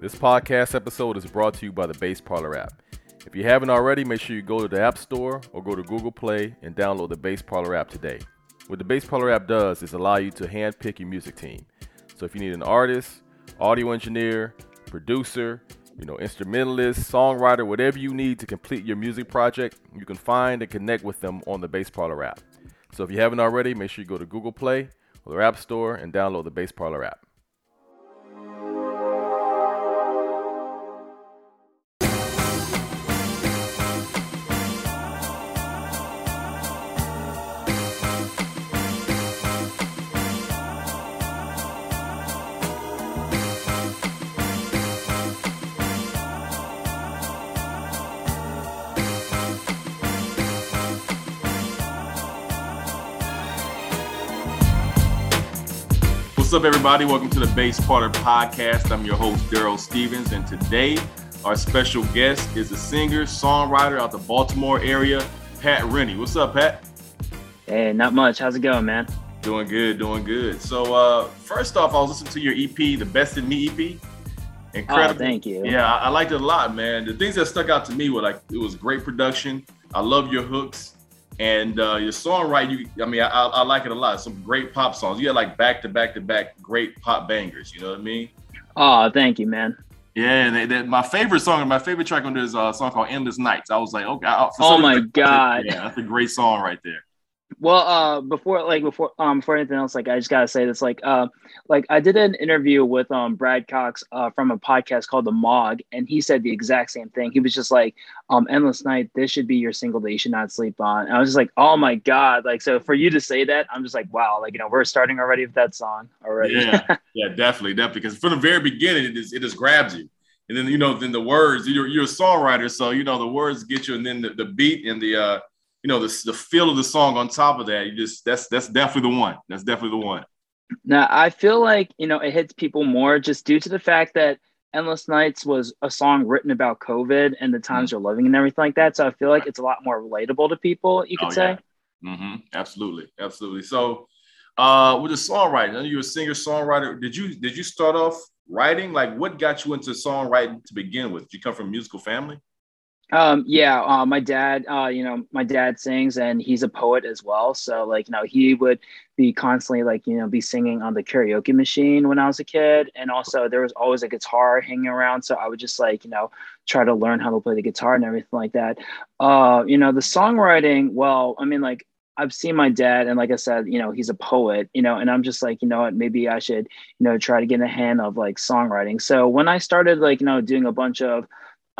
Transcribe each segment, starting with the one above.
This podcast episode is brought to you by the Bass Parlor app. If you haven't already, make sure you go to the App Store or go to Google Play and download the Bass Parlor app today. What the Bass Parlor app does is allow you to handpick your music team. So if you need an artist, audio engineer, producer, you know, instrumentalist, songwriter, whatever you need to complete your music project, you can find and connect with them on the Bass Parlor app. So if you haven't already, make sure you go to Google Play or the App Store and download the Bass Parlor app. What's up, everybody? Welcome to the Bass Parlor Podcast. I'm your host, Daryl Stevens, and today our special guest is a singer, songwriter out the Baltimore area, Pat Rennie. What's up, Pat? Hey, not much. How's it going, man? Doing good, doing good. So, uh, first off, I was listening to your EP, the Best in Me EP. Incredible. Oh, thank you. Yeah, I, I liked it a lot, man. The things that stuck out to me were like it was great production. I love your hooks. And uh, your songwriting, you, I mean, I, I, like it a lot. Some great pop songs. You had like back to back to back great pop bangers. You know what I mean? Oh, thank you, man. Yeah, they, they, my favorite song, my favorite track on this uh, song called "Endless Nights." I was like, okay. I, oh my god, yeah, that's a great song right there. Well, uh, before like before um before anything else, like I just gotta say this, like uh, like I did an interview with um Brad Cox uh from a podcast called The Mog, and he said the exact same thing. He was just like, um, Endless Night, this should be your single that you should not sleep on. And I was just like, oh my god, like so for you to say that, I'm just like, wow, like you know, we're starting already with that song already. Yeah, yeah, definitely, definitely, because from the very beginning, it just it just grabs you. And then you know, then the words, you're you're a songwriter, so you know the words get you, and then the, the beat and the uh you know, the, the feel of the song on top of that, you just that's that's definitely the one. That's definitely the one. Now I feel like you know it hits people more just due to the fact that Endless Nights was a song written about COVID and the times mm-hmm. you're living and everything like that. So I feel like it's a lot more relatable to people. You could oh, say. Yeah. Mm-hmm. Absolutely, absolutely. So, uh, with the songwriting, you're a singer songwriter. Did you did you start off writing? Like, what got you into songwriting to begin with? Did you come from a musical family? Um, yeah, uh, my dad, uh, you know, my dad sings and he's a poet as well. So like, you know, he would be constantly like, you know, be singing on the karaoke machine when I was a kid. And also there was always a guitar hanging around. So I would just like, you know, try to learn how to play the guitar and everything like that. Uh, you know, the songwriting, well, I mean, like I've seen my dad, and like I said, you know, he's a poet, you know, and I'm just like, you know what, maybe I should, you know, try to get in the hand of like songwriting. So when I started like, you know, doing a bunch of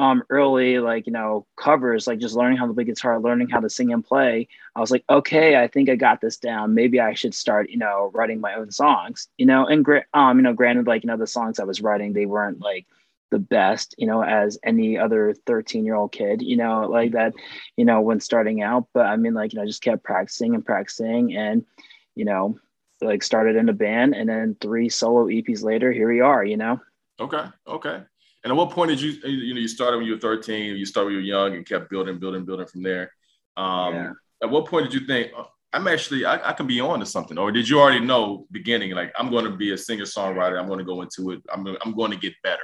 um, early like you know covers like just learning how to play guitar learning how to sing and play i was like okay i think i got this down. Maybe i should start you know writing my own songs you know? And um you know granted like you know the songs i was writing they weren't like the best you know as any other 13 year old kid you know like that you know when starting out. But i mean like you know I just kept practicing and practicing and you know like started in a band and then three solo eps later here we are you know? Okay okay and at what point did you, you know, you started when you were 13, you started when you were young and kept building, building, building from there. Um, yeah. At what point did you think, oh, I'm actually, I, I, can be on to something? Or did you already know beginning, like, I'm going to be a singer songwriter, I'm going to go into it, I'm, I'm going to get better?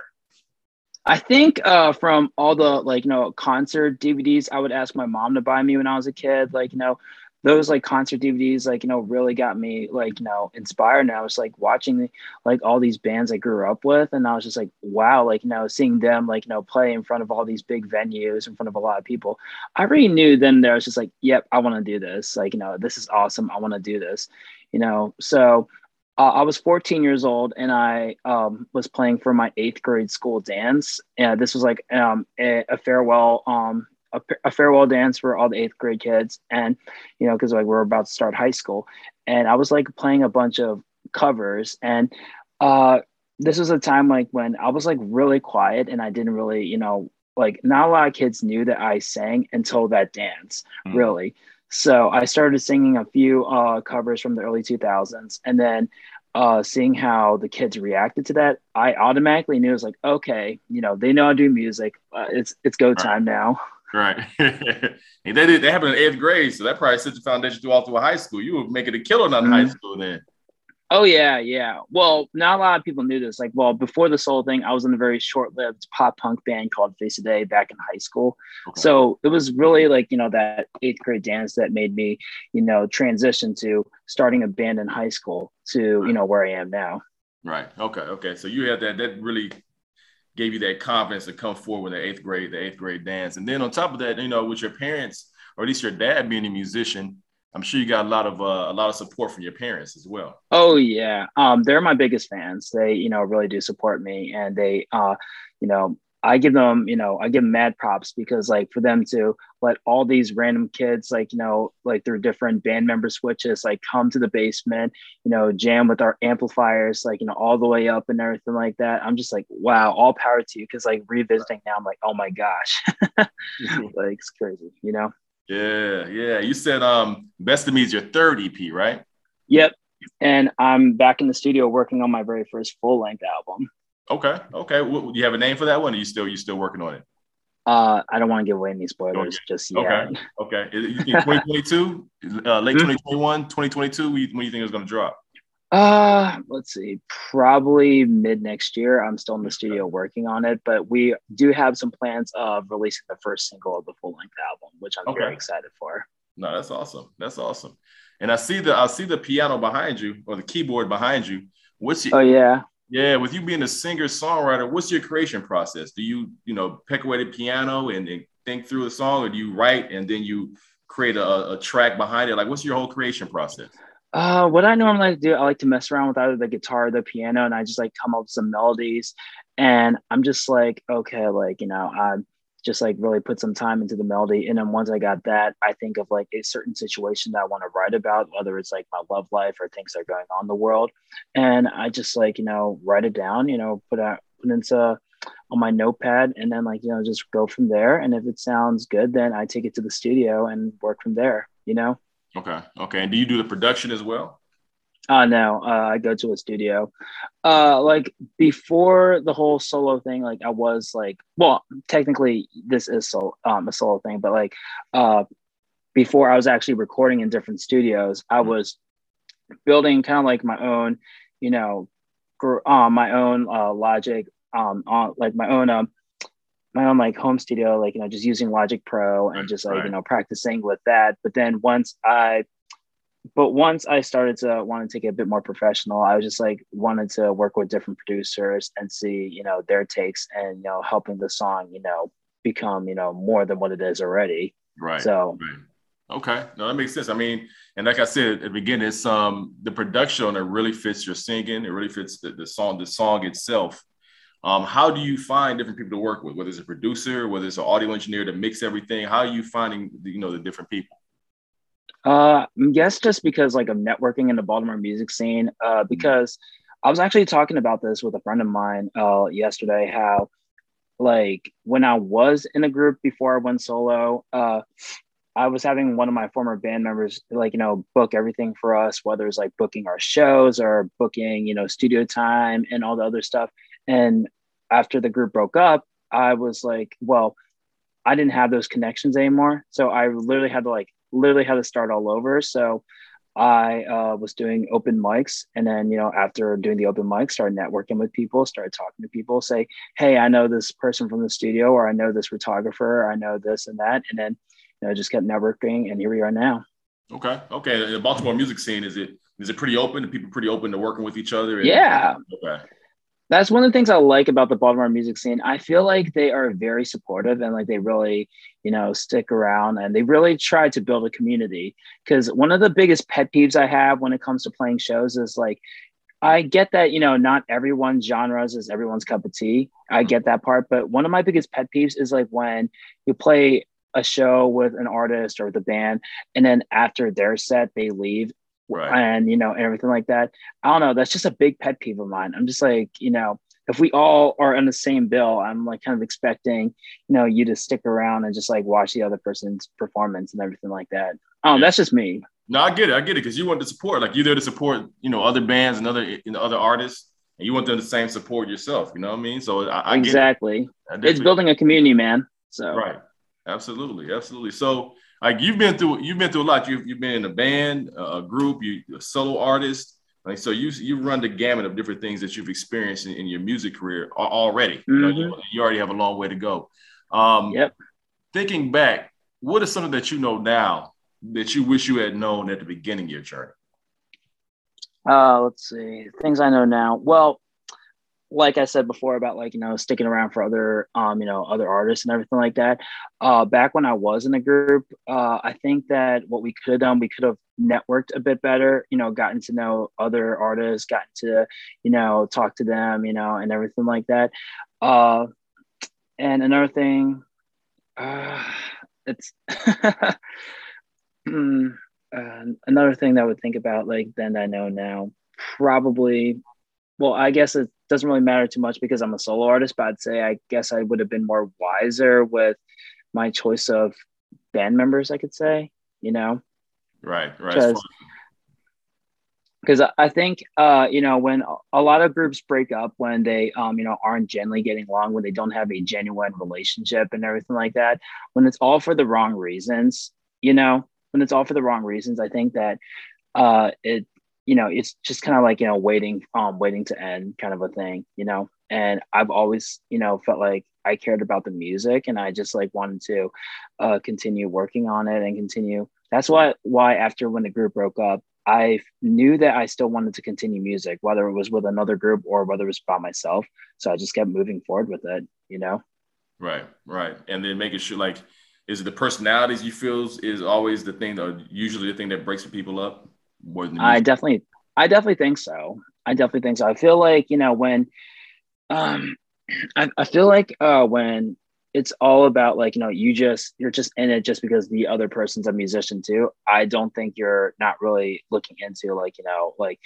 I think uh, from all the like you know concert DVDs, I would ask my mom to buy me when I was a kid. Like you know, those like concert DVDs, like, you know, really got me like, you know, inspired. And I was like watching like all these bands I grew up with. And I was just like, wow, like, you know, seeing them like, you know, play in front of all these big venues in front of a lot of people. I already knew then there I was just like, yep, I want to do this. Like, you know, this is awesome. I want to do this, you know? So uh, I was 14 years old and I um, was playing for my eighth grade school dance. And this was like um, a, a farewell um, a, a, farewell dance for all the eighth grade kids and you know because like we're about to start high school and i was like playing a bunch of covers and uh this was a time like when i was like really quiet and i didn't really you know like not a lot of kids knew that i sang until that dance mm. really so i started singing a few uh covers from the early 2000s and then uh, seeing how the kids reacted to that, I automatically knew it was like, okay, you know, they know I do music. Uh, it's it's go time now. Right. and they did they happened in eighth grade, so that probably set the foundation through all through high school. You were making a killer on mm-hmm. high school then. Oh yeah, yeah. Well, not a lot of people knew this. Like, well, before the solo thing, I was in a very short-lived pop punk band called Face a Day back in high school. Okay. So it was really like you know that eighth grade dance that made me, you know, transition to starting a band in high school to you know where I am now. Right. Okay. Okay. So you had that. That really gave you that confidence to come forward with the eighth grade, the eighth grade dance, and then on top of that, you know, with your parents or at least your dad being a musician I'm sure you got a lot of uh, a lot of support from your parents as well. Oh yeah, um, they're my biggest fans. They you know really do support me, and they uh, you know I give them you know I give them mad props because like for them to let all these random kids like you know like their different band member switches like come to the basement you know jam with our amplifiers like you know all the way up and everything like that. I'm just like wow, all power to you because like revisiting now I'm like oh my gosh, like it's crazy, you know. Yeah, yeah. You said um Best of Me is your third EP, right? Yep. And I'm back in the studio working on my very first full length album. Okay. Okay. Well, do you have a name for that one? Or you still you still working on it? Uh, I don't want to give away any spoilers just yet. Okay. Okay. 2022, uh, late 2021, 2022, when do you think it's going to drop? Uh, let's see, probably mid next year. I'm still in the studio working on it, but we do have some plans of releasing the first single of the full length album, which I'm okay. very excited for. No, that's awesome. That's awesome. And I see the I see the piano behind you or the keyboard behind you. What's your, oh yeah yeah with you being a singer songwriter? What's your creation process? Do you you know pick away the piano and, and think through a song, or do you write and then you create a, a track behind it? Like what's your whole creation process? Uh, what I normally like to do, I like to mess around with either the guitar or the piano, and I just like come up with some melodies. And I'm just like, okay, like you know, I just like really put some time into the melody. And then once I got that, I think of like a certain situation that I want to write about, whether it's like my love life or things that are going on in the world. And I just like you know write it down, you know, put out put into on my notepad, and then like you know just go from there. And if it sounds good, then I take it to the studio and work from there. You know. Okay. Okay. And do you do the production as well? Uh no, uh, I go to a studio. Uh like before the whole solo thing, like I was like, well, technically this is so um a solo thing, but like uh before I was actually recording in different studios, I mm-hmm. was building kind of like my own, you know, gr- uh, my own uh logic, um on like my own um my own like home studio, like you know, just using Logic Pro and just like right. you know practicing with that. But then once I, but once I started to want to take it a bit more professional, I was just like wanted to work with different producers and see you know their takes and you know helping the song you know become you know more than what it is already. Right. So. Right. Okay, no, that makes sense. I mean, and like I said at the beginning, it's um the production on it really fits your singing. It really fits the, the song, the song itself. Um, how do you find different people to work with? Whether it's a producer, whether it's an audio engineer to mix everything, how are you finding you know the different people? Uh, yes, just because like of networking in the Baltimore music scene. Uh, mm-hmm. because I was actually talking about this with a friend of mine uh, yesterday. How like when I was in a group before I went solo, uh, I was having one of my former band members, like, you know, book everything for us, whether it's like booking our shows or booking, you know, studio time and all the other stuff. And after the group broke up, I was like, well, I didn't have those connections anymore. So I literally had to like literally had to start all over. So I uh, was doing open mics, and then you know after doing the open mics, started networking with people, started talking to people, say, "Hey, I know this person from the studio, or I know this photographer, or I know this and that," and then you know just kept networking, and here we are now. Okay, okay. The Baltimore music scene is it is it pretty open? Are people pretty open to working with each other? And, yeah. Okay that's one of the things I like about the Baltimore music scene. I feel like they are very supportive and like they really, you know, stick around and they really try to build a community. Because one of the biggest pet peeves I have when it comes to playing shows is like, I get that, you know, not everyone's genres is everyone's cup of tea. I get that part. But one of my biggest pet peeves is like when you play a show with an artist or the band, and then after their set, they leave right. and you know everything like that. I don't know that's just a big pet peeve of mine. I'm just like you know if we all are on the same bill i'm like kind of expecting you know you to stick around and just like watch the other person's performance and everything like that. Oh yeah. that's just me. No i get it i get it because you want to support. Like you're there to support you know other bands and other you know other artists and you want them the same support yourself you know what i mean? So i, I exactly. It's building a community man so. Right. Absolutely absolutely. So like you've been through you've been through a lot. You've, you've been in a band, a group, you a solo artist. Like so, you you run the gamut of different things that you've experienced in, in your music career already. Mm-hmm. You, know, you, mm-hmm. already have a long way to go. Um, yep. Thinking back, what is something that you know now that you wish you had known at the beginning of your journey? Uh, let's see. Things I know now. Well, like I said before about like you know sticking around for other um you know other artists and everything like that. Uh, back when I was in a group, uh, I think that what we could have done, we could have networked a bit better. You know, gotten to know other artists, gotten to you know talk to them, you know, and everything like that. Uh, and another thing, uh, it's hmm, uh, another thing that I would think about like then I know now probably well, I guess it doesn't really matter too much because I'm a solo artist, but I'd say I guess I would have been more wiser with my choice of band members, I could say, you know? Right, right. Because I think, uh, you know, when a lot of groups break up, when they, um, you know, aren't generally getting along, when they don't have a genuine relationship and everything like that, when it's all for the wrong reasons, you know, when it's all for the wrong reasons, I think that uh, it you know, it's just kind of like, you know, waiting, um, waiting to end kind of a thing, you know. And I've always, you know, felt like I cared about the music and I just like wanted to uh, continue working on it and continue. That's why why after when the group broke up, I knew that I still wanted to continue music, whether it was with another group or whether it was by myself. So I just kept moving forward with it, you know? Right, right. And then making sure like, is it the personalities you feel is always the thing, or usually the thing that breaks people up? More than I definitely I definitely think so. I definitely think so. I feel like, you know, when um I, I feel like uh when it's all about like, you know, you just you're just in it just because the other person's a musician too. I don't think you're not really looking into like, you know, like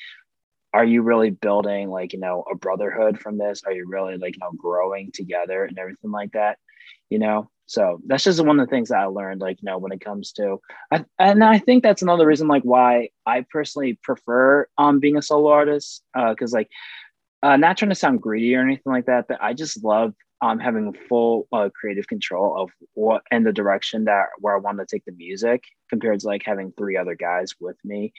are you really building like, you know, a brotherhood from this? Are you really like, you know, growing together and everything like that? You know, so that's just one of the things that I learned, like, you know, when it comes to, I, and I think that's another reason, like, why I personally prefer um being a solo artist, uh, because like, uh, not trying to sound greedy or anything like that, but I just love um having full uh, creative control of what and the direction that where I want to take the music compared to like having three other guys with me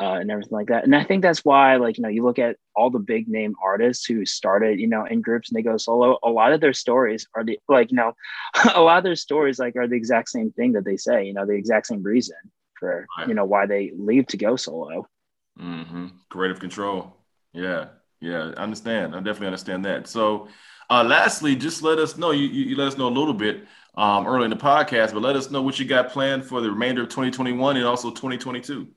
uh, and everything like that. And I think that's why, like, you know, you look at all the big name artists who started, you know, in groups and they go solo, a lot of their stories are the, like, you know, a lot of their stories, like, are the exact same thing that they say, you know, the exact same reason for, you know, why they leave to go solo. Mm-hmm. Creative control. Yeah. Yeah. I understand. I definitely understand that. So, uh, lastly, just let us know, you, you, let us know a little bit um, early in the podcast, but let us know what you got planned for the remainder of 2021 and also 2022.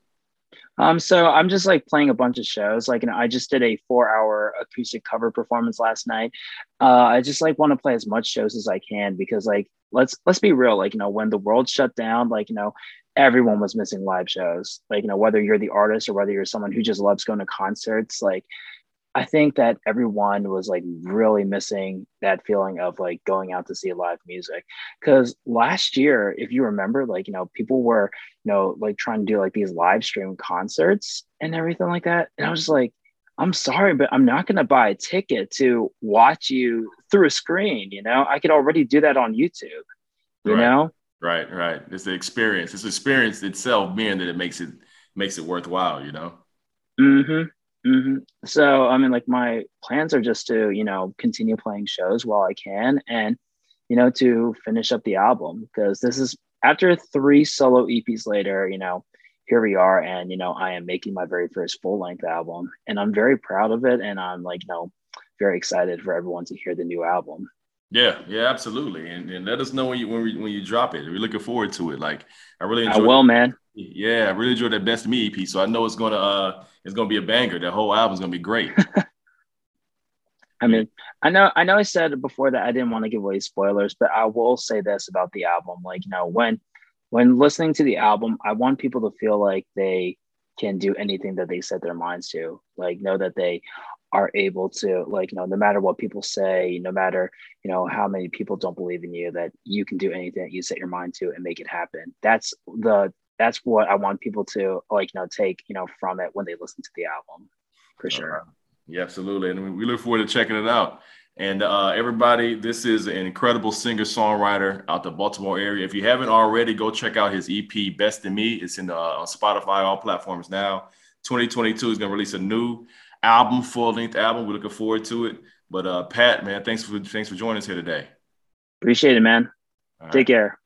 Um, so I'm just like playing a bunch of shows. Like, know, I just did a four hour acoustic cover performance last night. Uh, I just like want to play as much shows as I can because like, let's, let's be real. Like, you know, when the world shut down, like, you know, everyone was missing live shows. Like, you know, whether you're the artist or whether you're someone who just loves going to concerts, like I think that everyone was like really missing that feeling of like going out to see live music. Cause last year, if you remember, like, you know, people were, you know, like trying to do like these live stream concerts and everything like that. And I was like, I'm sorry, but I'm not going to buy a ticket to watch you through a screen. You know, I could already do that on YouTube, you right. know? Right, right. It's the experience. It's the experience itself being that it makes it makes it worthwhile, you know? Mm-hmm. Mm-hmm. So, I mean, like my plans are just to, you know, continue playing shows while I can and, you know, to finish up the album because this is after three solo EPs later, you know, here we are. And, you know, I am making my very first full length album and I'm very proud of it. And I'm like, you know, very excited for everyone to hear the new album. Yeah, yeah, absolutely. And, and let us know when you when, we, when you drop it. We're looking forward to it. Like I really enjoy I will, man. Yeah, I really enjoyed that best me EP. So I know it's gonna uh it's gonna be a banger. That whole album's gonna be great. I mean, I know I know I said before that I didn't want to give away spoilers, but I will say this about the album. Like, you know, when when listening to the album, I want people to feel like they can do anything that they set their minds to. Like know that they are able to like you know no matter what people say no matter you know how many people don't believe in you that you can do anything that you set your mind to and make it happen that's the that's what i want people to like you know take you know from it when they listen to the album for sure yeah absolutely and we look forward to checking it out and uh, everybody this is an incredible singer songwriter out the baltimore area if you haven't already go check out his ep best in me it's in the, uh, on spotify all platforms now 2022 is gonna release a new album, full length album. We're looking forward to it. But uh, Pat, man, thanks for thanks for joining us here today. Appreciate it, man. All Take right. care.